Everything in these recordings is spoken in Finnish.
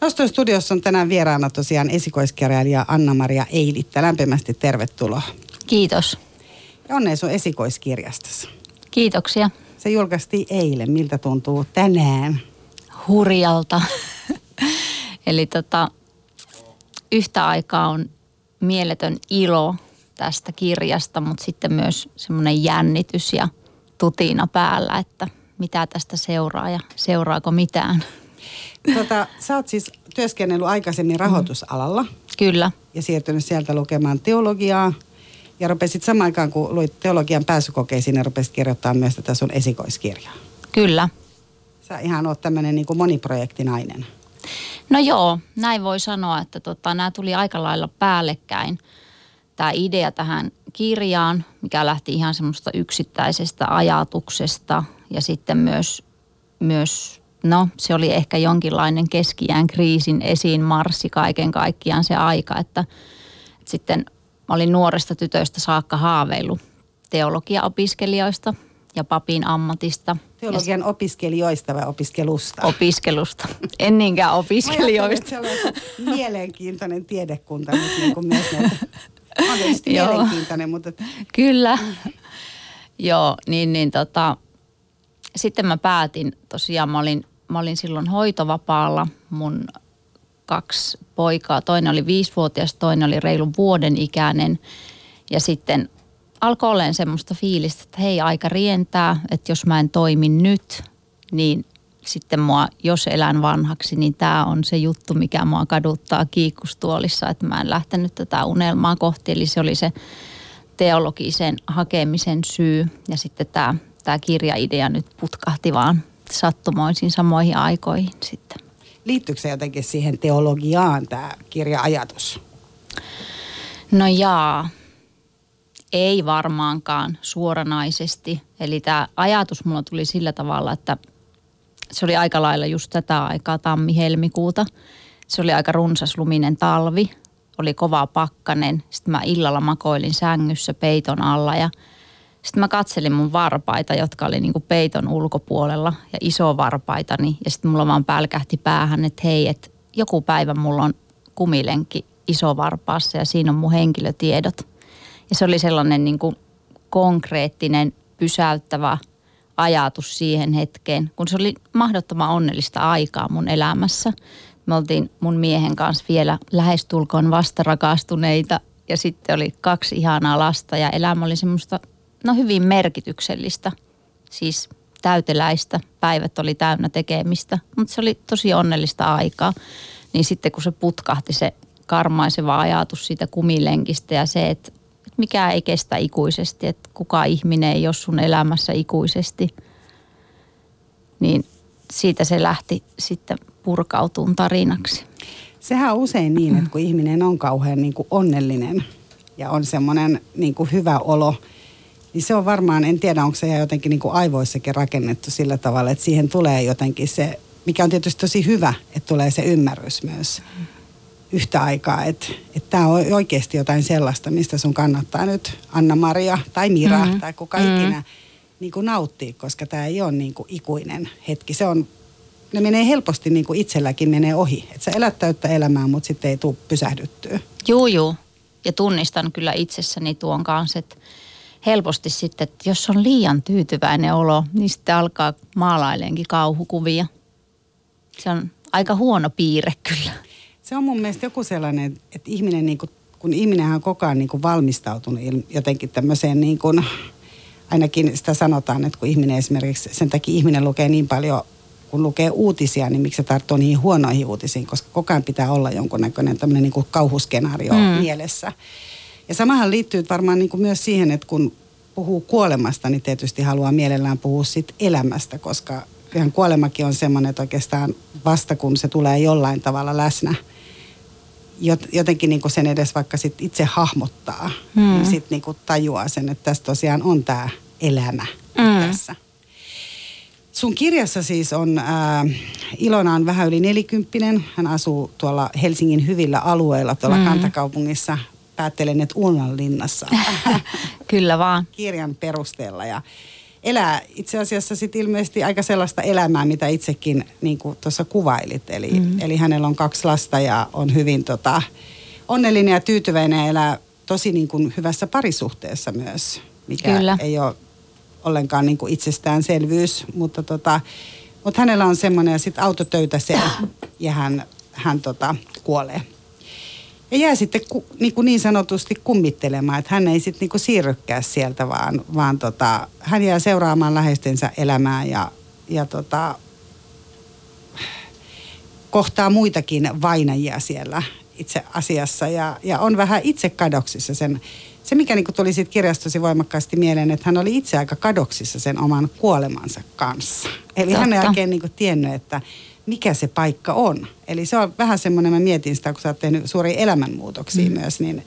Noston studiossa on tänään vieraana tosiaan esikoiskirjailija Anna-Maria Eilittä. Lämpimästi tervetuloa. Kiitos. Ja onnea sun esikoiskirjastasi. Kiitoksia. Se julkaistiin eilen. Miltä tuntuu tänään? Hurjalta. Eli tota, yhtä aikaa on mieletön ilo tästä kirjasta, mutta sitten myös semmoinen jännitys ja tutina päällä, että mitä tästä seuraa ja seuraako mitään. Tota, sä oot siis työskennellyt aikaisemmin rahoitusalalla. Mm. Kyllä. Ja siirtynyt sieltä lukemaan teologiaa. Ja rupesit samaan aikaan, kun luit teologian pääsykokeisiin, ja rupesit kirjoittaa myös tätä sun esikoiskirjaa. Kyllä. Sä ihan oot tämmöinen niin moniprojektinainen. No joo, näin voi sanoa, että tota, nämä tuli aika lailla päällekkäin. Tämä idea tähän kirjaan, mikä lähti ihan semmoista yksittäisestä ajatuksesta ja sitten myös, myös no se oli ehkä jonkinlainen keskiään kriisin esiin marssi kaiken kaikkiaan se aika, että, että sitten mä olin nuoresta tytöstä saakka haaveillut teologiaopiskelijoista ja papin ammatista. Teologian opiskelijoista vai opiskelusta? Opiskelusta. En niinkään opiskelijoista. Mä se on mielenkiintoinen tiedekunta, mutta niin kuin myös näitä. On tietysti mielenkiintoinen, mutta... Kyllä. Joo, niin, niin tota, sitten mä päätin, tosiaan mä olin, mä olin silloin hoitovapaalla. Mun kaksi poikaa, toinen oli viisivuotias, toinen oli reilun vuoden ikäinen. Ja sitten alkoi olemaan semmoista fiilistä, että hei aika rientää, että jos mä en toimi nyt, niin sitten mua, jos elän vanhaksi, niin tämä on se juttu, mikä mua kaduttaa kiikkustuolissa, että mä en lähtenyt tätä unelmaa kohti. Eli se oli se teologisen hakemisen syy ja sitten tämä, tämä kirjaidea nyt putkahti vaan sattumoisin samoihin aikoihin sitten. Liittyykö se jotenkin siihen teologiaan tämä kirja-ajatus? No jaa, ei varmaankaan suoranaisesti. Eli tämä ajatus mulla tuli sillä tavalla, että se oli aika lailla just tätä aikaa, tammi-helmikuuta. Se oli aika runsasluminen talvi, oli kova pakkanen. Sitten mä illalla makoilin sängyssä peiton alla ja sitten mä katselin mun varpaita, jotka oli niinku peiton ulkopuolella ja iso varpaitani. Ja sitten mulla vaan pälkähti päähän, että hei, että joku päivä mulla on kumilenkki iso varpaassa ja siinä on mun henkilötiedot. Ja se oli sellainen niinku konkreettinen, pysäyttävä ajatus siihen hetkeen, kun se oli mahdottoman onnellista aikaa mun elämässä. Me oltiin mun miehen kanssa vielä lähestulkoon vastarakastuneita ja sitten oli kaksi ihanaa lasta ja elämä oli semmoista, no hyvin merkityksellistä. Siis täyteläistä, päivät oli täynnä tekemistä, mutta se oli tosi onnellista aikaa. Niin sitten kun se putkahti se karmaiseva ajatus siitä kumilenkistä ja se, että mikä ei kestä ikuisesti, että kuka ihminen ei ole sun elämässä ikuisesti, niin siitä se lähti sitten purkautuun tarinaksi. Sehän on usein niin, että kun ihminen on kauhean niin kuin onnellinen ja on semmoinen niin hyvä olo, niin se on varmaan, en tiedä onko se ihan jotenkin niin kuin aivoissakin rakennettu sillä tavalla, että siihen tulee jotenkin se, mikä on tietysti tosi hyvä, että tulee se ymmärrys myös yhtä aikaa, että että tämä on oikeasti jotain sellaista, mistä sun kannattaa nyt Anna-Maria tai Mira mm-hmm. tai kuka mm-hmm. ikinä niin kuin nauttia, koska tämä ei ole niin kuin ikuinen hetki. Se on, ne menee helposti niin kuin itselläkin menee ohi. Että sä elät täyttä elämää, mutta sitten ei tule pysähdyttyä. Juu, juu. Ja tunnistan kyllä itsessäni tuon kanssa, että helposti sitten, että jos on liian tyytyväinen olo, niin sitten alkaa maalaileenkin kauhukuvia. Se on aika huono piirre kyllä. Se on mun mielestä joku sellainen, että ihminen niin kuin, kun ihminenhän on koko ajan niin kuin valmistautunut jotenkin tämmöiseen niin kuin, ainakin sitä sanotaan, että kun ihminen esimerkiksi, sen takia ihminen lukee niin paljon, kun lukee uutisia, niin miksi se tarttuu niihin huonoihin uutisiin, koska koko ajan pitää olla jonkunnäköinen tämmöinen niin kuin kauhuskenaario mm. mielessä. Ja samahan liittyy varmaan niin kuin myös siihen, että kun puhuu kuolemasta, niin tietysti haluaa mielellään puhua sit elämästä, koska kyllähän kuolemakin on semmoinen, että oikeastaan vasta kun se tulee jollain tavalla läsnä – jotenkin niin kuin sen edes vaikka sit itse hahmottaa, mm. niin sitten niin tajuaa sen, että tässä tosiaan on tämä elämä mm. tässä. Sun kirjassa siis on, ää, Ilona on vähän yli nelikymppinen. Hän asuu tuolla Helsingin hyvillä alueilla tuolla mm. kantakaupungissa. Päättelen, että Uonanlinnassa. Kyllä vaan. Kirjan perusteella. Ja, elää itse asiassa sit ilmeisesti aika sellaista elämää, mitä itsekin niin tuossa kuvailit. Eli, mm. eli hänellä on kaksi lasta ja on hyvin tota, onnellinen ja tyytyväinen ja elää tosi niin kuin hyvässä parisuhteessa myös, mikä Kyllä. ei ole ollenkaan niin kuin itsestäänselvyys, mutta, tota, mutta hänellä on semmoinen ja sitten auto töytäsee ja hän, hän tota, kuolee. Ja jää sitten ku, niin, kuin niin sanotusti kummittelemaan, että hän ei sitten niin siirrykää sieltä, vaan, vaan tota, hän jää seuraamaan läheistensä elämää ja, ja tota, kohtaa muitakin vainajia siellä itse asiassa ja, ja on vähän itse kadoksissa sen. Se, mikä niin tuli siitä kirjastosi voimakkaasti mieleen, että hän oli itse aika kadoksissa sen oman kuolemansa kanssa. Eli Totta. hän ei oikein niin tiennyt, että mikä se paikka on. Eli se on vähän semmoinen, mä mietin sitä, kun sä oot tehnyt suuria elämänmuutoksia mm. myös, niin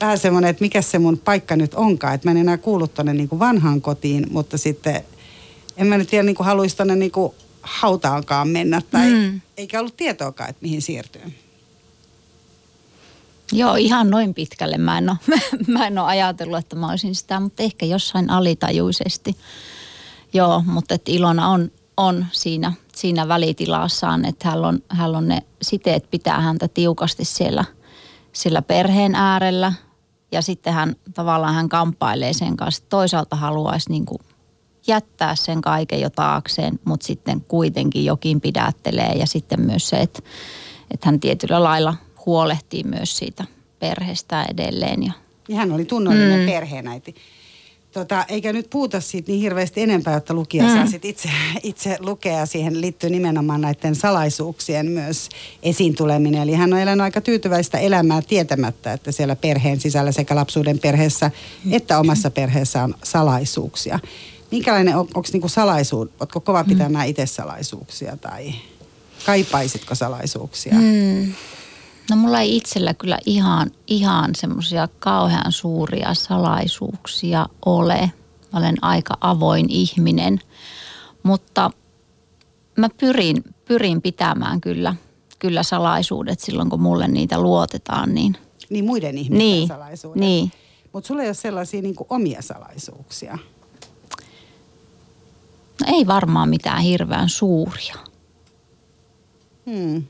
vähän semmoinen, että mikä se mun paikka nyt onkaan. Että mä en enää kuulu tuonne niin vanhaan kotiin, mutta sitten en mä nyt vielä niin haluaisi tuonne niin hautaankaan mennä tai mm. eikä ollut tietoakaan, että mihin siirtyy. Joo, ihan noin pitkälle mä en, ole, mä en ole ajatellut, että mä olisin sitä, mutta ehkä jossain alitajuisesti. Joo, mutta että Ilona on, on siinä, siinä välitilassaan, että hän on, hän on ne siteet pitää häntä tiukasti siellä, siellä perheen äärellä. Ja sitten hän tavallaan hän kamppailee sen kanssa. Toisaalta haluaisi niin kuin jättää sen kaiken jo taakseen, mutta sitten kuitenkin jokin pidättelee. Ja sitten myös se, että, että hän tietyllä lailla huolehtii myös siitä perheestä edelleen. Ja, ja hän oli tunnollinen mm. perheenäiti. Tota, eikä nyt puhuta siitä niin hirveästi enempää, että lukija mm. saa sit itse, itse lukea. Siihen liittyy nimenomaan näiden salaisuuksien myös esiin tuleminen. Eli hän on elänyt aika tyytyväistä elämää tietämättä, että siellä perheen sisällä sekä lapsuuden perheessä että omassa perheessä on salaisuuksia. Minkälainen, on, onko niinku salaisuus, oletko kova mm. pitämään itse salaisuuksia tai kaipaisitko salaisuuksia? Mm. No mulla ei itsellä kyllä ihan, ihan semmoisia kauhean suuria salaisuuksia ole. Mä olen aika avoin ihminen, mutta mä pyrin, pyrin pitämään kyllä, kyllä salaisuudet silloin, kun mulle niitä luotetaan. Niin, niin muiden ihmisten niin, salaisuudet. Niin. Mutta sulla ei ole sellaisia niin omia salaisuuksia. No ei varmaan mitään hirveän suuria. Hmm.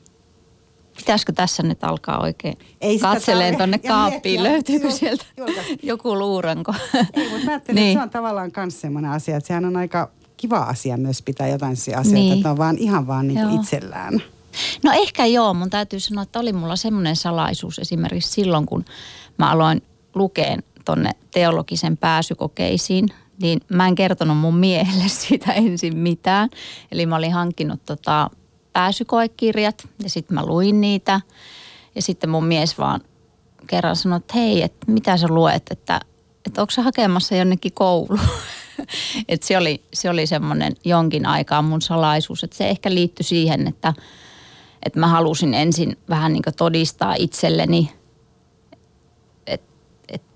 Pitäisikö tässä nyt alkaa oikein Ei katseleen tuonne kaappiin? Löytyykö joo, sieltä julkaisin. joku luuranko? Ei, mutta mä ajattelin, niin. että se on tavallaan myös semmoinen asia, että sehän on aika kiva asia myös pitää jotain asioita, niin. että on vaan ihan vaan niin kuin itsellään. No ehkä joo, mun täytyy sanoa, että oli mulla semmoinen salaisuus esimerkiksi silloin, kun mä aloin lukeen tonne teologisen pääsykokeisiin, niin mä en kertonut mun miehelle siitä ensin mitään. Eli mä olin hankkinut tota pääsykoekirjat ja sitten mä luin niitä. Ja sitten mun mies vaan kerran sanoi, että hei, että mitä sä luet, että, että onko sä hakemassa jonnekin kouluun. että se oli, se oli semmoinen jonkin aikaa mun salaisuus, että se ehkä liittyi siihen, että, että mä halusin ensin vähän niin todistaa itselleni, että, että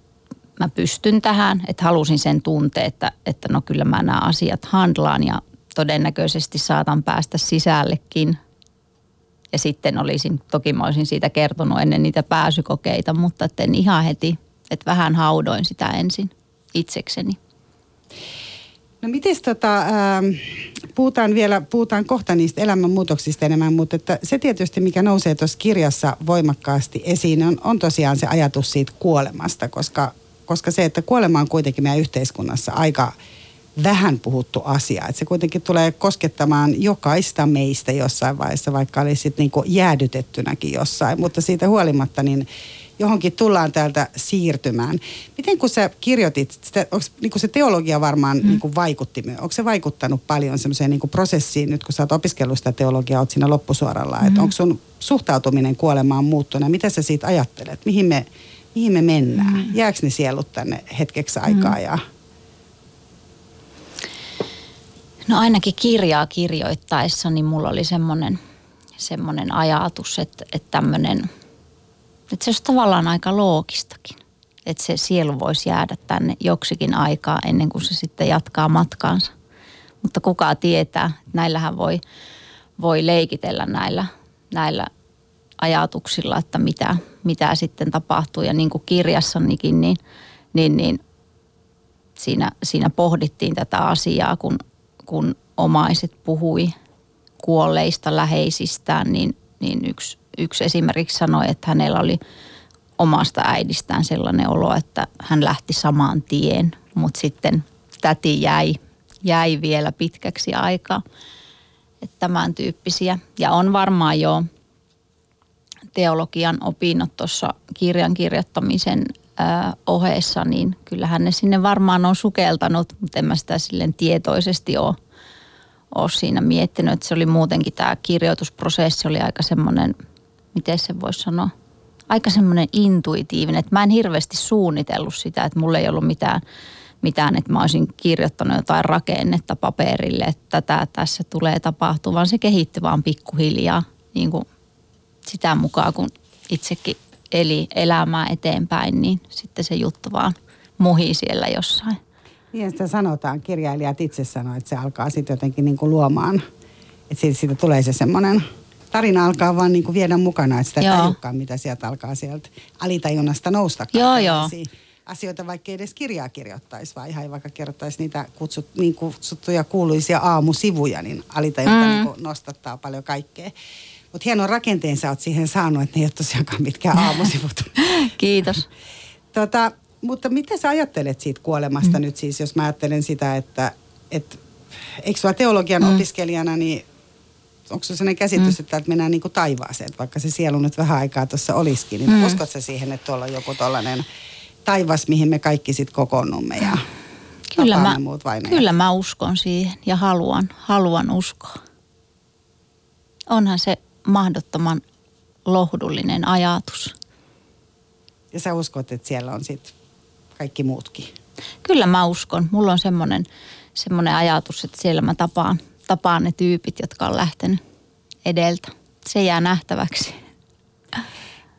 mä pystyn tähän, että halusin sen tunteen, että, että no kyllä mä nämä asiat handlaan ja todennäköisesti saatan päästä sisällekin. Ja sitten olisin, toki mä olisin siitä kertonut ennen niitä pääsykokeita, mutta en ihan heti, että vähän haudoin sitä ensin itsekseni. No miten tota, äh, puhutaan vielä, puhutaan kohta niistä elämänmuutoksista enemmän, mutta että se tietysti, mikä nousee tuossa kirjassa voimakkaasti esiin, on, on tosiaan se ajatus siitä kuolemasta, koska, koska se, että kuolema on kuitenkin meidän yhteiskunnassa aika vähän puhuttu asia. Että se kuitenkin tulee koskettamaan jokaista meistä jossain vaiheessa, vaikka olisi niin jäädytettynäkin jossain. Mutta siitä huolimatta niin johonkin tullaan täältä siirtymään. Miten kun sä kirjoitit, sitä, onko, niin kuin se teologia varmaan mm. niin kuin vaikutti, onko se vaikuttanut paljon semmoiseen niin prosessiin, nyt kun sä oot opiskellut sitä teologiaa, oot siinä loppusuoralla, mm. että onko sun suhtautuminen kuolemaan muuttunut mitä sä siitä ajattelet, mihin me, mihin me mennään, mm. jääkö ne sielut tänne hetkeksi aikaa mm. ja No ainakin kirjaa kirjoittaessa, niin mulla oli semmoinen, semmoinen ajatus, että, että tämmöinen, että se olisi tavallaan aika loogistakin. Että se sielu voisi jäädä tänne joksikin aikaa ennen kuin se sitten jatkaa matkaansa. Mutta kuka tietää, näillähän voi, voi leikitellä näillä, näillä ajatuksilla, että mitä, mitä sitten tapahtuu. Ja niin kuin kirjassanikin, niin, niin, niin siinä, siinä pohdittiin tätä asiaa, kun, kun omaiset puhui kuolleista läheisistään, niin, niin yksi, yksi esimerkiksi sanoi, että hänellä oli omasta äidistään sellainen olo, että hän lähti samaan tien, mutta sitten täti jäi, jäi vielä pitkäksi aikaa. Että tämän tyyppisiä. Ja on varmaan jo teologian opinnot tuossa kirjan kirjoittamisen ohessa, niin kyllähän ne sinne varmaan on sukeltanut, mutta en mä sitä silleen tietoisesti ole, ole siinä miettinyt. Että se oli muutenkin tämä kirjoitusprosessi oli aika semmoinen, miten se voisi sanoa, aika semmoinen intuitiivinen, että mä en hirveästi suunnitellut sitä, että mulla ei ollut mitään, mitään, että mä olisin kirjoittanut jotain rakennetta paperille, että tämä tässä tulee tapahtumaan. Se kehittyy vaan pikkuhiljaa niin kuin sitä mukaan, kun itsekin eli elämää eteenpäin, niin sitten se juttu vaan muhii siellä jossain. Niin sitä sanotaan, kirjailijat itse sanoo, että se alkaa sitten jotenkin niin kuin luomaan, että siitä, siitä tulee se semmoinen tarina alkaa vaan niin kuin viedä mukana, että sitä tajukaan, mitä sieltä alkaa sieltä alitajunnasta nousta. Joo, joo. Asioita, vaikka ei edes kirjaa kirjoittaisi, vaan ihan vaikka kirjoittaisi niitä kutsut, niin kutsuttuja kuuluisia aamusivuja, niin alitajunta mm. niin kuin nostattaa paljon kaikkea. Mutta hienon rakenteen sä oot siihen saanut, että ne ei ole tosiaankaan mitkään aamusivut. Kiitos. tota, mutta mitä sä ajattelet siitä kuolemasta mm. nyt siis, jos mä ajattelen sitä, että et, eikö sulla teologian mm. opiskelijana, niin onko se sellainen käsitys, mm. että täältä mennään niin kuin taivaaseen, vaikka se sielu nyt vähän aikaa tuossa olisikin, niin mm. uskot sä siihen, että tuolla on joku tollainen taivas, mihin me kaikki sitten kokoonnumme ja kyllä mä, muut Kyllä mä uskon siihen ja haluan, haluan uskoa. Onhan se mahdottoman lohdullinen ajatus. Ja sä uskot, että siellä on sitten kaikki muutkin? Kyllä mä uskon. Mulla on semmoinen, semmoinen ajatus, että siellä mä tapaan, tapaan ne tyypit, jotka on lähtenyt edeltä. Se jää nähtäväksi.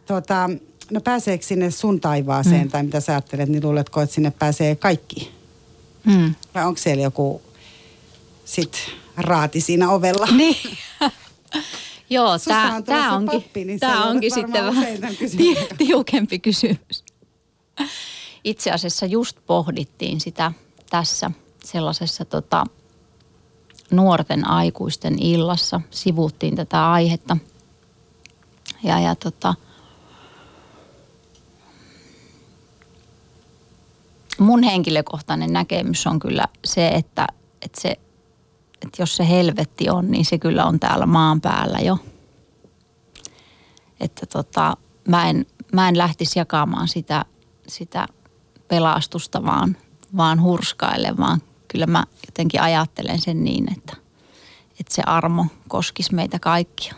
Tota, no pääseekö sinne sun taivaaseen mm. tai mitä sä ajattelet, niin luuletko, että sinne pääsee kaikki? Mm. Vai onko siellä joku sit raati siinä ovella? Niin. Joo, tämä on tää onkin, pappi, niin tää onkin sitten vähän tiukempi kysymys. Itse asiassa just pohdittiin sitä tässä sellaisessa tota, nuorten aikuisten illassa. Sivuttiin tätä aihetta. Ja, ja tota, mun henkilökohtainen näkemys on kyllä se, että, että se että jos se helvetti on, niin se kyllä on täällä maan päällä jo. Että tota, mä, en, mä en lähtisi jakamaan sitä, sitä pelastusta vaan, vaan hurskaille, vaan kyllä mä jotenkin ajattelen sen niin, että, että se armo koskisi meitä kaikkia.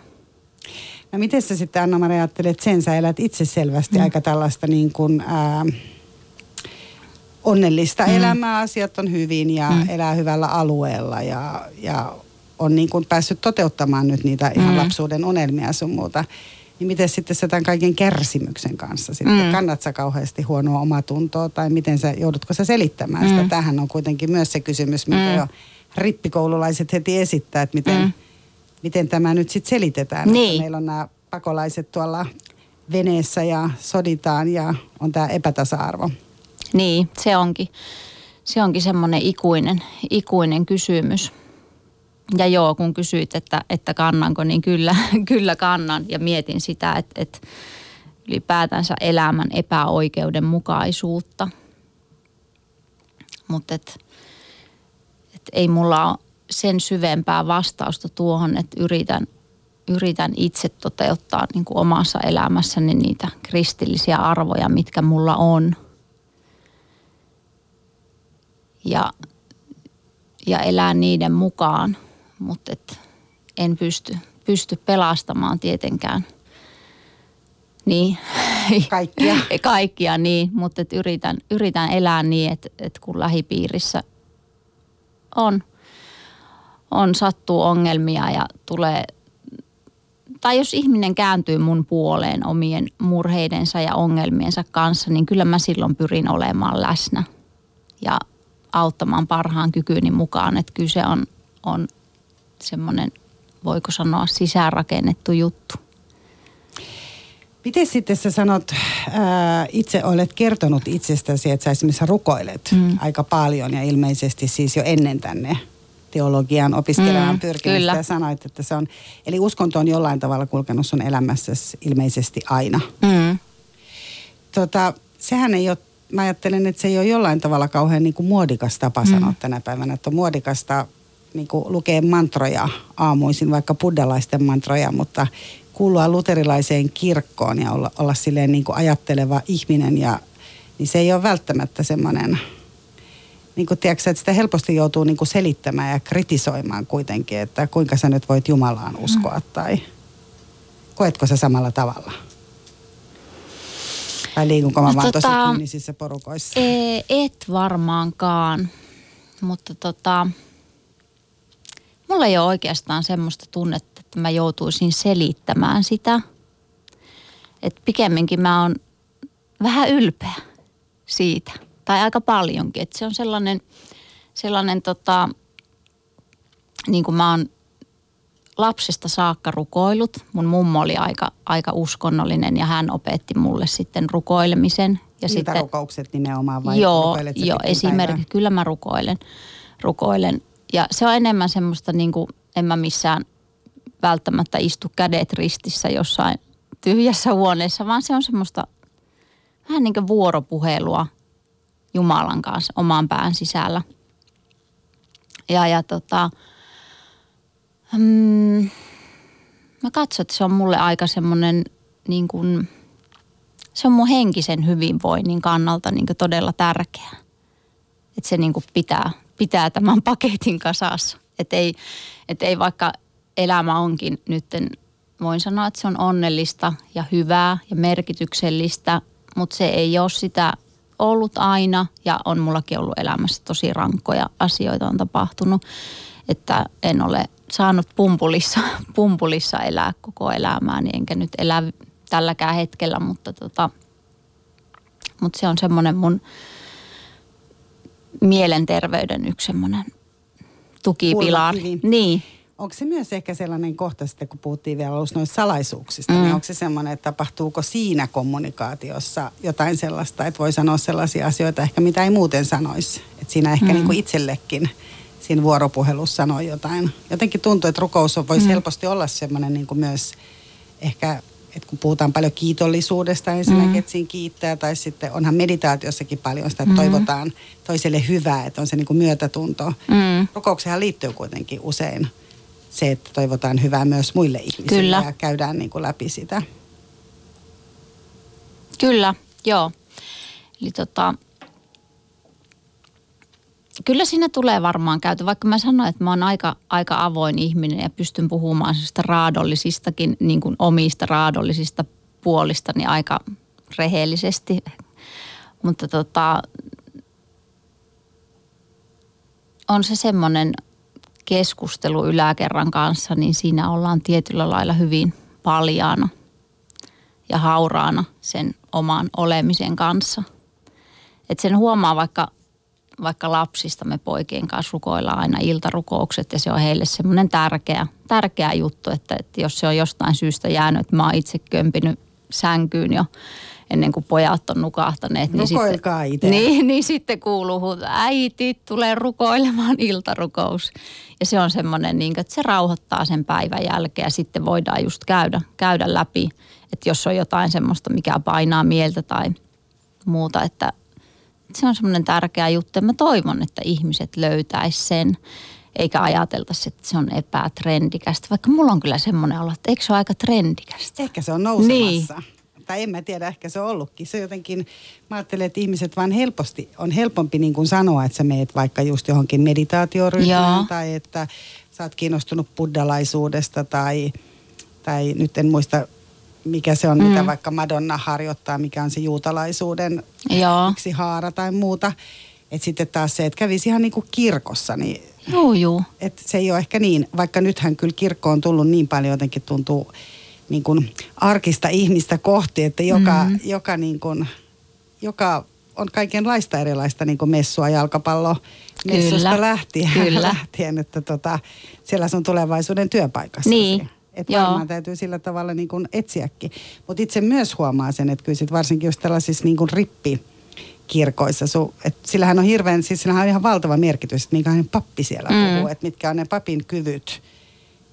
No miten sä sitten Anna-Maria ajattelet sen? Sä elät itse selvästi mm. aika tällaista niin kuin, ää, onnellista mm. elämää, asiat on hyvin ja mm. elää hyvällä alueella ja, ja on niin kuin päässyt toteuttamaan nyt niitä ihan mm. lapsuuden unelmia sun muuta. Niin miten sitten sä tämän kaiken kärsimyksen kanssa sitten? Mm. Kannat sä kauheasti huonoa omatuntoa tai miten sä, joudutko sä selittämään mm. sitä? Tähän on kuitenkin myös se kysymys, mitä mm. jo rippikoululaiset heti esittää, että miten, mm. miten tämä nyt sitten selitetään. Niin. Että meillä on nämä pakolaiset tuolla veneessä ja soditaan ja on tämä epätasa-arvo. Niin, se onkin, se onkin semmoinen ikuinen, ikuinen kysymys. Ja joo, kun kysyit, että, että kannanko, niin kyllä, kyllä kannan ja mietin sitä, että, että ylipäätänsä elämän epäoikeudenmukaisuutta. Mutta et, et ei mulla ole sen syvempää vastausta tuohon, että yritän, yritän itse toteuttaa niin kuin omassa elämässäni niitä kristillisiä arvoja, mitkä mulla on – ja, ja elää niiden mukaan, mutta et en pysty, pysty pelastamaan tietenkään. Niin. Kaikkia. Kaikkia, niin, mutta et yritän, yritän elää niin, että et kun lähipiirissä on, on sattuu ongelmia ja tulee, tai jos ihminen kääntyy mun puoleen omien murheidensa ja ongelmiensa kanssa, niin kyllä mä silloin pyrin olemaan läsnä. Ja auttamaan parhaan kykyni mukaan. Että kyse on, on semmoinen, voiko sanoa, sisäänrakennettu juttu. Miten sitten sä sanot, ää, itse olet kertonut itsestäsi, että sä esimerkiksi rukoilet mm. aika paljon ja ilmeisesti siis jo ennen tänne teologian opiskelemaan mm, pyrkimistä kyllä. ja sanoit, että se on, eli uskonto on jollain tavalla kulkenut sun elämässäsi ilmeisesti aina. Mm. Tota, sehän ei ole, mä ajattelen, että se ei ole jollain tavalla kauhean niin kuin muodikas tapa mm. sanoa tänä päivänä, että on muodikasta niin kuin lukee mantroja aamuisin, vaikka buddhalaisten mantroja, mutta kuulua luterilaiseen kirkkoon ja olla, olla silleen niin kuin ajatteleva ihminen ja niin se ei ole välttämättä semmoinen, niin kuin tiedätkö, että sitä helposti joutuu niin kuin selittämään ja kritisoimaan kuitenkin, että kuinka sä nyt voit Jumalaan uskoa mm. tai koetko sä samalla tavalla? Vai liikunko mä no, vaan tota, tosi kyynisissä porukoissa? E, et varmaankaan, mutta tota, mulla ei ole oikeastaan semmoista tunnetta, että mä joutuisin selittämään sitä. Että pikemminkin mä oon vähän ylpeä siitä. Tai aika paljonkin. Että se on sellainen, sellainen tota, niin kuin mä oon lapsesta saakka rukoillut. Mun mummo oli aika, aika uskonnollinen ja hän opetti mulle sitten rukoilemisen. Ja Mitä sitten, rukoukset nimenomaan vai Joo, joo esimerkiksi kyllä mä rukoilen. rukoilen. Ja se on enemmän semmoista niin kuin, en mä missään välttämättä istu kädet ristissä jossain tyhjässä huoneessa, vaan se on semmoista vähän niin kuin vuoropuhelua Jumalan kanssa oman pään sisällä. Ja, ja tota, mm, mä katson, että se on mulle aika semmoinen niin kuin, se on mun henkisen hyvinvoinnin kannalta niin kuin todella tärkeää. Että se niin kuin pitää, pitää tämän paketin kasassa. Että ei, et ei vaikka elämä onkin nytten, voin sanoa, että se on onnellista ja hyvää ja merkityksellistä, mutta se ei ole sitä ollut aina ja on mullakin ollut elämässä tosi rankkoja asioita on tapahtunut, että en ole saanut pumpulissa, pumpulissa elää koko elämääni, enkä nyt elä tälläkään hetkellä, mutta, tota, mutta se on semmoinen mun mielenterveyden yksi semmoinen tukipilari. Niin. Onko se myös ehkä sellainen kohta sitten, kun puhuttiin vielä alussa noista salaisuuksista, niin mm. niin onko se semmoinen, että tapahtuuko siinä kommunikaatiossa jotain sellaista, että voi sanoa sellaisia asioita ehkä mitä ei muuten sanoisi. Että siinä ehkä mm. niin kuin itsellekin siinä vuoropuhelussa sanoo jotain. Jotenkin tuntuu, että rukous voisi mm. helposti olla semmoinen niin myös ehkä että kun puhutaan paljon kiitollisuudesta ensinnäkin, mm. että siinä kiittää, tai sitten onhan meditaatiossakin paljon sitä, että mm. toivotaan toiselle hyvää, että on se niin kuin myötätunto. Mm. Rukoukseen liittyy kuitenkin usein se, että toivotaan hyvää myös muille ihmisille Kyllä. ja käydään niin kuin läpi sitä. Kyllä, joo. Eli tota, kyllä siinä tulee varmaan käyty, vaikka mä sanoin, että mä oon aika, aika avoin ihminen ja pystyn puhumaan raadollisistakin, niin kuin omista raadollisista puolista, niin aika rehellisesti. Mutta tota, on se semmoinen keskustelu yläkerran kanssa, niin siinä ollaan tietyllä lailla hyvin paljaana ja hauraana sen oman olemisen kanssa. Et sen huomaa vaikka, vaikka lapsista me poikien kanssa rukoillaan aina iltarukoukset ja se on heille semmoinen tärkeä, tärkeä juttu, että, että jos se on jostain syystä jäänyt, että mä oon itse kömpinyt sänkyyn jo ennen kuin pojat on nukahtaneet. Niin sitten, itse. Niin, niin sitten kuuluu, että äiti tulee rukoilemaan iltarukous. Ja se on semmoinen, niin että se rauhoittaa sen päivän jälkeen ja sitten voidaan just käydä, käydä läpi, että jos on jotain semmoista, mikä painaa mieltä tai muuta, että se on semmoinen tärkeä juttu. Ja mä toivon, että ihmiset löytäisi sen, eikä ajateltaisi, että se on epätrendikästä. Vaikka mulla on kyllä semmoinen olo, että eikö se ole aika trendikästä? Ehkä se on nousemassa. Niin tai en mä tiedä, ehkä se on ollutkin. Se jotenkin, mä ajattelen, että ihmiset vaan helposti, on helpompi niin kuin sanoa, että sä meet vaikka just johonkin meditaatioryhmään tai että sä oot kiinnostunut buddhalaisuudesta tai, tai nyt en muista mikä se on, mm. mitä vaikka Madonna harjoittaa, mikä on se juutalaisuuden Joo. yksi haara tai muuta. Että sitten taas se, että kävisi ihan niin kuin kirkossa, niin Joo, joo. Et se ei ole ehkä niin, vaikka nythän kyllä kirkko on tullut niin paljon jotenkin tuntuu niin kuin arkista ihmistä kohti, että joka, mm. joka, niin kuin, joka on kaikenlaista erilaista niin kuin messua, jalkapallo, messusta lähtien, Kyllä. lähtien, että tota, siellä sun tulevaisuuden työpaikassa. Niin, Että varmaan täytyy sillä tavalla niin kuin etsiäkin. Mutta itse myös huomaa sen, että kyllä sit varsinkin just tällaisissa niin kuin rippi kirkoissa. Su, et sillähän on hirveän, siis sillähän on ihan valtava merkitys, että minkälainen pappi siellä mm. puhuu, että mitkä on ne papin kyvyt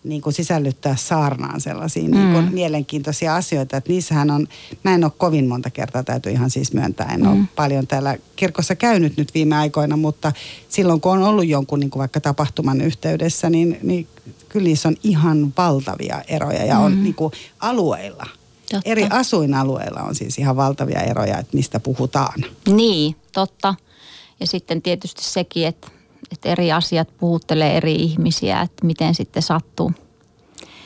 niin kuin sisällyttää saarnaan sellaisia mm. niin kuin mielenkiintoisia asioita. Että niissähän on, mä en ole kovin monta kertaa, täytyy ihan siis myöntää, en mm. ole paljon täällä kirkossa käynyt nyt viime aikoina, mutta silloin kun on ollut jonkun niin kuin vaikka tapahtuman yhteydessä, niin, niin kyllä niissä on ihan valtavia eroja ja mm. on niin kuin alueilla. Totta. Eri asuinalueilla on siis ihan valtavia eroja, että mistä puhutaan. Niin, totta. Ja sitten tietysti sekin, että että eri asiat puhuttelee eri ihmisiä, että miten sitten sattuu.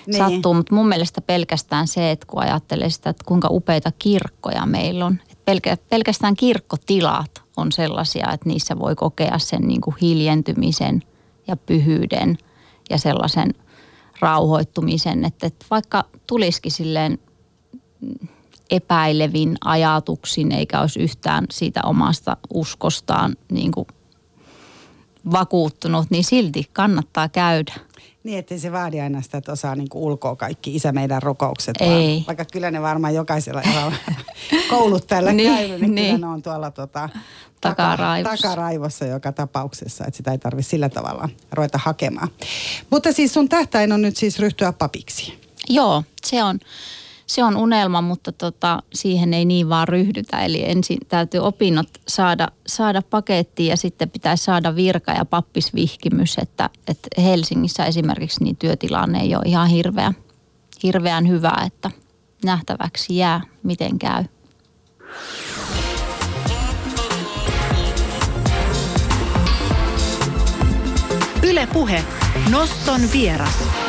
Niin. sattuu. Mutta mun mielestä pelkästään se, että kun ajattelee sitä, että kuinka upeita kirkkoja meillä on. Että pelkä, pelkästään kirkkotilat on sellaisia, että niissä voi kokea sen niin kuin hiljentymisen ja pyhyyden ja sellaisen rauhoittumisen. Että, että vaikka tulisikin silleen epäilevin ajatuksin eikä olisi yhtään siitä omasta uskostaan niin kuin vakuuttunut, niin silti kannattaa käydä. Niin, ettei se vaadi aina sitä, että osaa niin ulkoa kaikki isä meidän rukoukset. Ei. Vaan, vaikka kyllä ne varmaan jokaisella kouluttajalla niin, käynyt, niin, niin, kyllä ne on tuolla tota, takaraivossa. takaraivossa joka tapauksessa. Että sitä ei tarvitse sillä tavalla ruveta hakemaan. Mutta siis sun tähtäin on nyt siis ryhtyä papiksi. Joo, se on se on unelma, mutta tota, siihen ei niin vaan ryhdytä. Eli ensin täytyy opinnot saada, saada pakettiin ja sitten pitäisi saada virka ja pappisvihkimys. Että, että Helsingissä esimerkiksi niin työtilanne ei ole ihan hirveä, hirveän hyvä, että nähtäväksi jää, miten käy. Yle Puhe. Noston vieras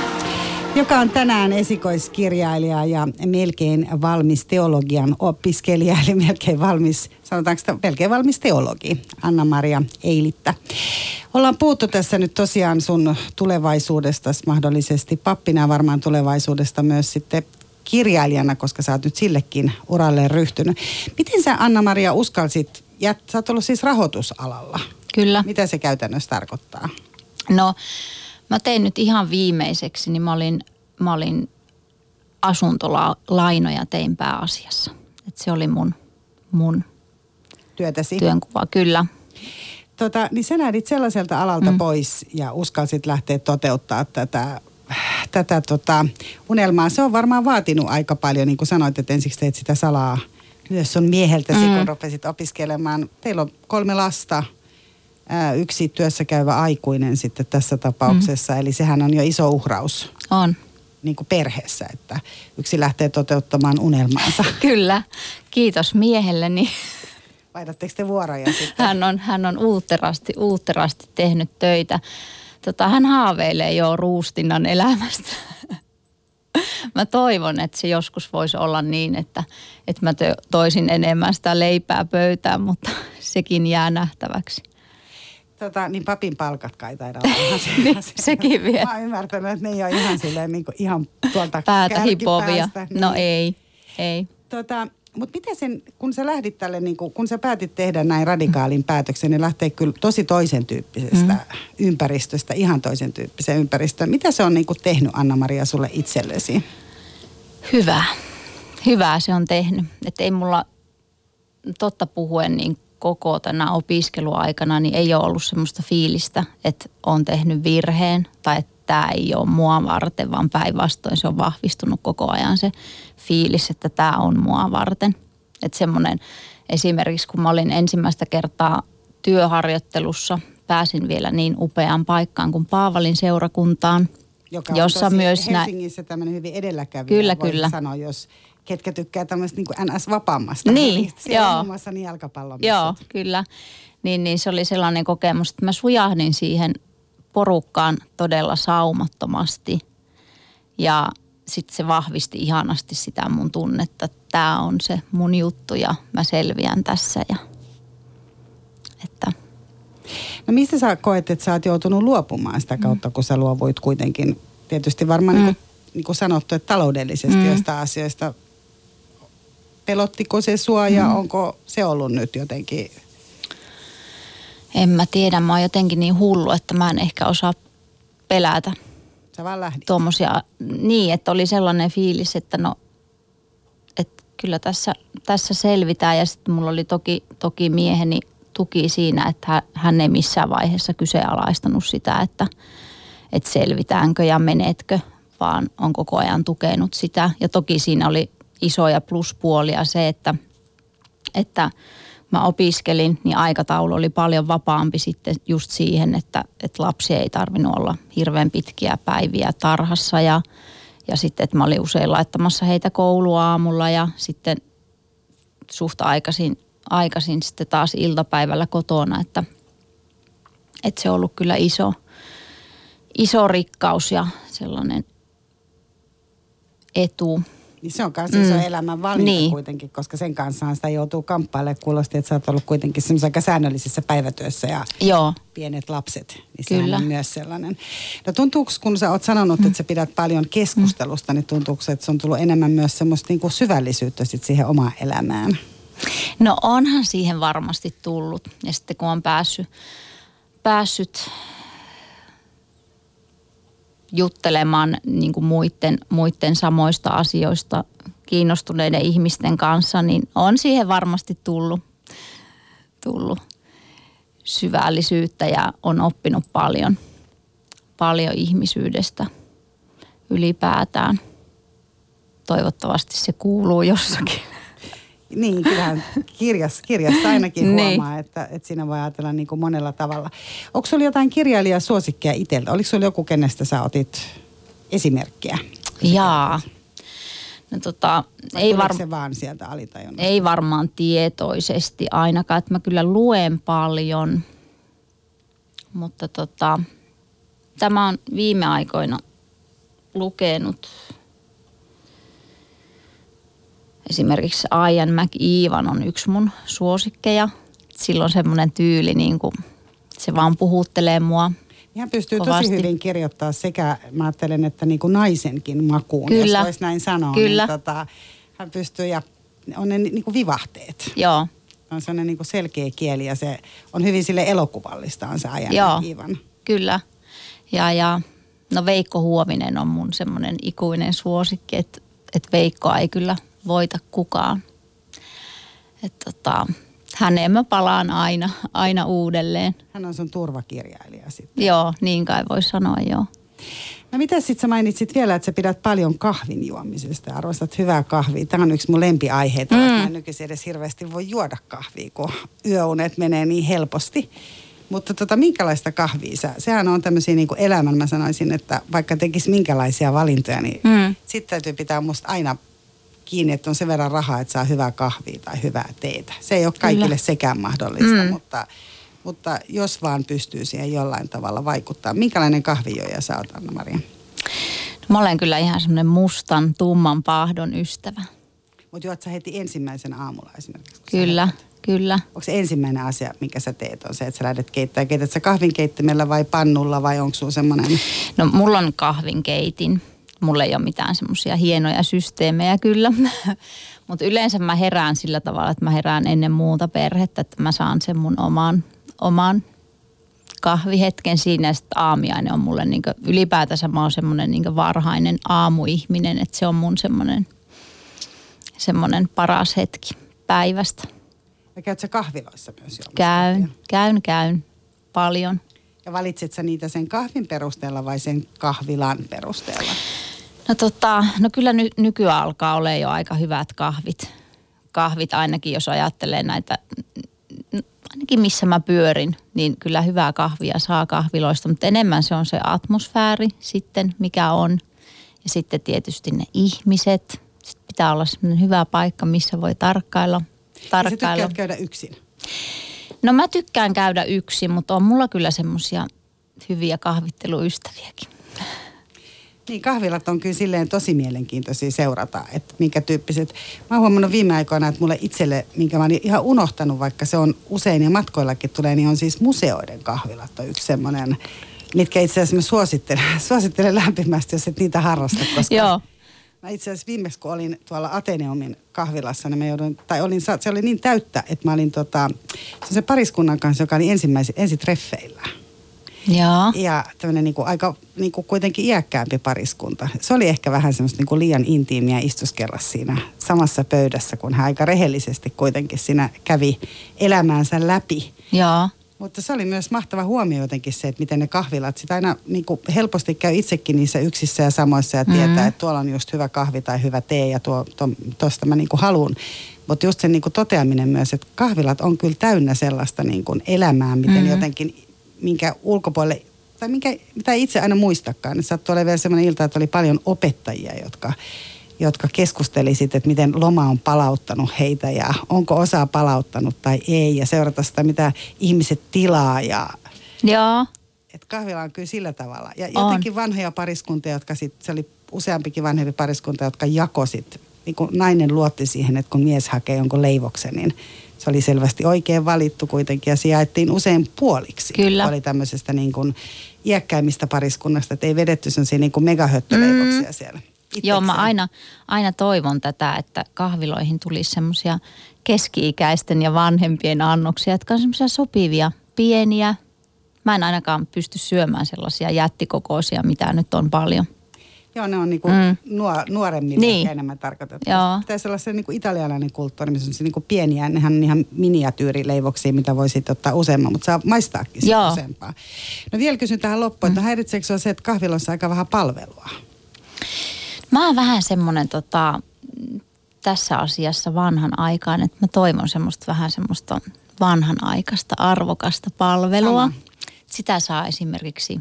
joka on tänään esikoiskirjailija ja melkein valmis teologian opiskelija, eli melkein valmis, sanotaanko sitä, melkein valmis teologi, Anna-Maria Eilittä. Ollaan puhuttu tässä nyt tosiaan sun tulevaisuudesta mahdollisesti pappina varmaan tulevaisuudesta myös sitten kirjailijana, koska sä oot nyt sillekin uralle ryhtynyt. Miten sä Anna-Maria uskalsit, ja sä oot ollut siis rahoitusalalla. Kyllä. Mitä se käytännössä tarkoittaa? No Mä tein nyt ihan viimeiseksi, niin mä olin, mä olin asuntolainoja tein pääasiassa. Et se oli mun, mun Työtäsi. työnkuva, kyllä. Tota, niin sä lähdit sellaiselta alalta mm. pois ja uskalsit lähteä toteuttaa tätä, tätä tota, unelmaa. Se on varmaan vaatinut aika paljon, niin kuin sanoit, että ensiksi teet sitä salaa myös sun mieheltäsi, mm. kun rupesit opiskelemaan. Teillä on kolme lasta – yksi työssä käyvä aikuinen sitten tässä tapauksessa. Mm. Eli sehän on jo iso uhraus. On. Niin kuin perheessä, että yksi lähtee toteuttamaan unelmaansa. Kyllä. Kiitos miehelleni. Vaihdatteko te vuoroja sitten? Hän on, hän on uutterasti, uutterasti tehnyt töitä. Tota, hän haaveilee jo ruustinnan elämästä. Mä toivon, että se joskus voisi olla niin, että, että mä toisin enemmän sitä leipää pöytään, mutta sekin jää nähtäväksi. Tota, niin papin palkat kai taida olla ihan niin, sekin vielä. Mä oon ymmärtänyt, että ne ei ole ihan silleen niin kuin ihan tuolta Päätä hipovia. Niin. No ei, ei. Tota, mutta miten sen, kun sä lähdit tälle, niin kun, kun sä päätit tehdä näin radikaalin mm. päätöksen, niin lähtee kyllä tosi toisen tyyppisestä mm. ympäristöstä, ihan toisen tyyppiseen ympäristöön. Mitä se on niin tehnyt, Anna-Maria, sulle itsellesi? Hyvää. Hyvää se on tehnyt. Että ei mulla totta puhuen niin koko tänä opiskeluaikana, niin ei ole ollut semmoista fiilistä, että on tehnyt virheen tai että tämä ei ole mua varten, vaan päinvastoin se on vahvistunut koko ajan se fiilis, että tämä on mua varten. Että semmoinen esimerkiksi, kun mä olin ensimmäistä kertaa työharjoittelussa, pääsin vielä niin upeaan paikkaan kuin Paavalin seurakuntaan. Joka on jossa myös Helsingissä nä- tämmöinen hyvin edelläkävijä, kyllä, kyllä. sanoa, jos ketkä tykkää tämmöistä niin NS-vapaammasta. Niin, Eli joo. muun muassa niin jalkapallon. Joo, kyllä. Niin, niin se oli sellainen kokemus, että mä sujahdin siihen porukkaan todella saumattomasti. Ja sitten se vahvisti ihanasti sitä mun tunnetta, että tämä on se mun juttu ja mä selviän tässä. Ja, että. No mistä sä koet, että sä oot joutunut luopumaan sitä kautta, mm. kun sä luovuit kuitenkin tietysti varmaan mm. niin, kuin, niin kuin sanottu, että taloudellisesti mm. jostain asioista pelottiko se sua ja mm. onko se ollut nyt jotenkin? En mä tiedä, mä oon jotenkin niin hullu, että mä en ehkä osaa pelätä. Sä vaan lähdit. tuommoisia, niin, että oli sellainen fiilis, että no, että kyllä tässä, tässä selvitään. Ja sitten mulla oli toki, toki mieheni tuki siinä, että hän- ei missään vaiheessa kyseenalaistanut sitä, että, että selvitäänkö ja menetkö, vaan on koko ajan tukenut sitä. Ja toki siinä oli isoja pluspuolia se, että, että mä opiskelin, niin aikataulu oli paljon vapaampi sitten just siihen, että, että lapsi ei tarvinnut olla hirveän pitkiä päiviä tarhassa ja, ja sitten, että mä olin usein laittamassa heitä kouluaamulla ja sitten suht aikaisin, aikaisin sitten taas iltapäivällä kotona, että, että se on ollut kyllä iso, iso rikkaus ja sellainen etu. Niin se on myös iso Mm. elämän valinta Niin. kuitenkin, koska sen kanssa sitä joutuu kamppailemaan. Kuulosti, että sä oot ollut kuitenkin semmoisessa aika säännöllisessä päivätyössä ja Joo, pienet lapset. Niin Kyllä. on myös sellainen. No tuntuuko, kun sä oot sanonut, että sä pidät paljon keskustelusta, niin tuntuuko, että se on tullut enemmän myös semmoista niinku syvällisyyttä sit siihen omaan elämään? No onhan siihen varmasti tullut. Ja sitten kun on päässyt, päässyt juttelemaan niin kuin muiden, muiden samoista asioista kiinnostuneiden ihmisten kanssa, niin on siihen varmasti tullut, tullut syvällisyyttä ja on oppinut paljon, paljon ihmisyydestä ylipäätään. Toivottavasti se kuuluu jossakin. Niin, kyllähän kirjas, kirjassa ainakin Niin. huomaa, että, että siinä voi ajatella niin kuin monella tavalla. Onko sulla jotain kirjailijasuosikkeja itseltä? Oliko sulla joku, kenestä sä otit esimerkkiä? Jaa. No tota, Vai ei, var, se vaan sieltä alitajunnasta? ei varmaan tietoisesti ainakaan, että mä kyllä luen paljon, mutta tota, tämä on viime aikoina lukenut esimerkiksi Ian McEwan on yksi mun suosikkeja. Sillä on semmoinen tyyli, niin kuin, se vaan puhuttelee mua. Hän pystyy Kovasti. tosi hyvin kirjoittaa sekä, mä ajattelen, että niin kuin naisenkin makuun, Kyllä. jos voisi näin sanoa. Kyllä. Niin tota, hän pystyy ja on ne niin kuin vivahteet. Joo, On sellainen niin kuin selkeä kieli ja se on hyvin sille elokuvallista on se ajan Joo. Iivan. Kyllä. Ja, ja no Veikko Huovinen on mun semmoinen ikuinen suosikki, että, että Veikkoa ei kyllä voita kukaan. Että tota, häneen mä palaan aina, aina uudelleen. Hän on sun turvakirjailija sitten. Joo, niin kai voi sanoa joo. No mitä sitten sä mainitsit vielä, että sä pidät paljon kahvin juomisesta ja arvostat hyvää kahvia. Tämä on yksi mun lempiaiheita, mm. että mä en nykyisin edes hirveästi voi juoda kahvia, kun yöunet menee niin helposti. Mutta tota, minkälaista kahvia sä? Sehän on tämmöisiä niin elämän, mä sanoisin, että vaikka tekisi minkälaisia valintoja, niin. Mm. sitten täytyy pitää musta aina kiinni, että on sen verran rahaa, että saa hyvää kahvia tai hyvää teetä. Se ei ole kaikille Kyllä. sekään mahdollista, Mm. mutta, mutta jos vaan pystyy siihen jollain tavalla vaikuttaa. Minkälainen kahvijoja sä oot, Anna-Maria? Mä olen kyllä ihan semmoinen mustan, tumman pahdon ystävä. Mutta juot sä heti ensimmäisen aamulla esimerkiksi? Kyllä, kyllä. Onko se ensimmäinen asia, mikä sä teet, on se, että sä lähdet keittämään? Keität sä kahvinkeittimellä vai pannulla vai onko sulla semmoinen... No mulla on kahvinkeitin. Mulla ei ole mitään semmoisia hienoja systeemejä kyllä. Mutta yleensä mä herään sillä tavalla, että mä herään ennen muuta perhettä, että mä saan sen mun oman, oman kahvihetken siinä. Ja sitten aamiainen on mulle, niin ylipäätänsä mä oon semmoinen niin varhainen aamuihminen, että se on mun semmoinen, semmoinen paras hetki päivästä. Ja käyt sä kahviloissa myös Käyn, käyn, käyn paljon. Ja valitset sä niitä sen kahvin perusteella vai sen kahvilan perusteella? No, tota, no kyllä ny, nykyään alkaa olla jo aika hyvät kahvit. Kahvit ainakin, jos ajattelee näitä, ainakin missä mä pyörin, niin kyllä hyvää kahvia saa kahviloista. Mutta enemmän se on se atmosfääri sitten, mikä on. Ja sitten tietysti ne ihmiset. Sitten pitää olla semmoinen hyvä paikka, missä voi tarkkailla. Ja sä tarkkailla. käydä yksin? No mä tykkään käydä yksin, mutta on mulla kyllä semmoisia hyviä kahvitteluystäviäkin. Niin, kahvilat on kyllä silleen tosi mielenkiintoisia seurata, että minkä tyyppiset. Mä oon huomannut viime aikoina, että mulle itselle, minkä mä olin ihan unohtanut, vaikka se on usein ja matkoillakin tulee, niin on siis museoiden kahvilat on yksi semmoinen, mitkä itse asiassa mä suosittelen, suosittelen lämpimästi, jos et niitä harrasta, koska Joo. Mä itse asiassa viimeksi, kun olin tuolla Ateneumin kahvilassa, niin mä joudun, tai olin, se oli niin täyttä, että mä olin tota, se pariskunnan kanssa, joka oli ensimmäisen, ensi treffeillä. Joo. Ja tämmöinen niin kuin aika niin kuin kuitenkin iäkkäämpi pariskunta. Se oli ehkä vähän semmoista niin kuin liian intiimiä istuskella siinä samassa pöydässä, kun hän aika rehellisesti kuitenkin siinä kävi elämäänsä läpi. Joo. Mutta se oli myös mahtava huomio jotenkin se, että miten ne kahvilat, sitä aina niin kuin helposti käy itsekin niissä yksissä ja samoissa ja tietää, mm. että tuolla on just hyvä kahvi tai hyvä tee ja tuo, to, tosta mä niin kuin haluan. Mutta just se niin kuin toteaminen myös, että kahvilat on kyllä täynnä sellaista niin kuin elämää, miten mm. jotenkin, minkä ulkopuolelle, tai minkä, mitä itse aina muistakaan. Että sattui olemaan vielä sellainen ilta, että oli paljon opettajia, jotka jotka keskusteli sitten, että miten loma on palauttanut heitä ja onko osaa palauttanut tai ei ja seurata sitä, mitä ihmiset tilaa ja Joo. että kahvila on kyllä sillä tavalla. Ja jotenkin on. vanhoja pariskuntia, jotka sitten, se oli useampikin vanhempi pariskunta, jotka jakosit, niin kun nainen luotti siihen, että kun mies hakee jonkun leivoksen, niin se oli selvästi oikein valittu kuitenkin ja sijaittiin usein puoliksi. Kyllä. Oli tämmöisestä niin kuin iäkkäimmistä pariskunnasta, että ei vedetty sellaisia niin kuin megahöttöleivoksia mm. siellä. Joo, mä aina, aina toivon tätä, että kahviloihin tulisi semmoisia keski-ikäisten ja vanhempien annoksia, jotka on semmoisia sopivia, pieniä. Mä en ainakaan pysty syömään sellaisia jättikokoisia, mitä nyt on paljon. Joo, ne on niinku mm. nuor, nuoremmille niin. enemmän tarkoitettu. Joo. Pitäisi olla se niinku italialainen kulttuuri, missä on niinku pieniä, nehän on ihan miniatyyrileivoksia, mitä voi sitten ottaa useamman, mutta saa maistaakin Joo. useampaa. No vielä kysyn tähän loppuun, mm. että häiritseekö se että kahvilassa aika vähän palvelua? Mä oon vähän semmoinen tota, tässä asiassa vanhan aikaan, että mä toivon semmoista vähän semmoista vanhan aikaista arvokasta palvelua. Sama. Sitä saa esimerkiksi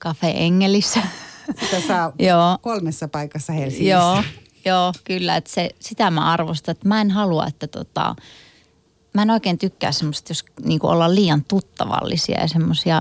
Cafe Engelissä. Sitä saa Joo. kolmessa paikassa Helsingissä. Joo, joo kyllä. Että se, sitä mä arvostan, että mä en halua, että tota, mä en oikein tykkää semmoista, jos niin olla liian tuttavallisia ja semmoisia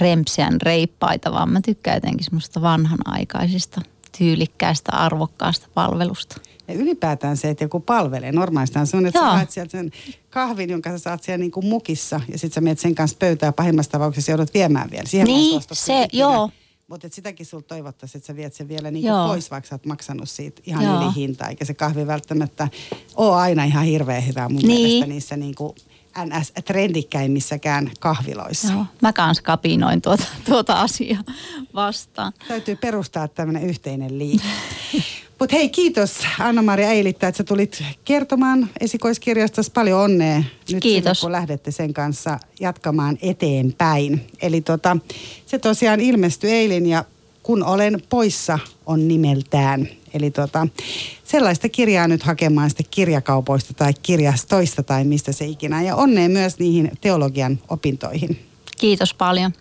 rempsiän reippaita, vaan mä tykkään jotenkin semmoista vanhanaikaisista – tyylikkäästä, arvokkaasta palvelusta. Ja ylipäätään se, että joku palvelee. Normaalisti on sellainen, että Joo. sä haet sieltä sen kahvin, jonka sä saat siellä niin kuin mukissa ja sitten sä menet sen kanssa pöytää pahimmassa tapauksessa joudut viemään vielä. Siihen niin, se, joo. Mutta sitäkin sulta toivottaisiin, että sä viet sen vielä niin pois, vaikka sä oot maksanut siitä ihan Joo. yli hintaa. Eikä se kahvi välttämättä ole aina ihan hirveän hyvä mun niin. mielestä niissä niin kuin NS-trendikkäimmissäkään kahviloissa. Joo, mä kanssa kapinoin tuota, tuota asiaa vastaan. Täytyy perustaa tämmöinen yhteinen liike. Mutta hei, kiitos Anna-Maria Eilittä, että sä tulit kertomaan esikoiskirjasta paljon onnea nyt kiitos. Sinne, kun lähdette sen kanssa jatkamaan eteenpäin. Eli tota, se tosiaan ilmestyi eilin ja kun olen poissa on nimeltään. Eli tota, sellaista kirjaa nyt hakemaan sitten kirjakaupoista tai kirjastoista tai mistä se ikinä. Ja onnea myös niihin teologian opintoihin. Kiitos paljon.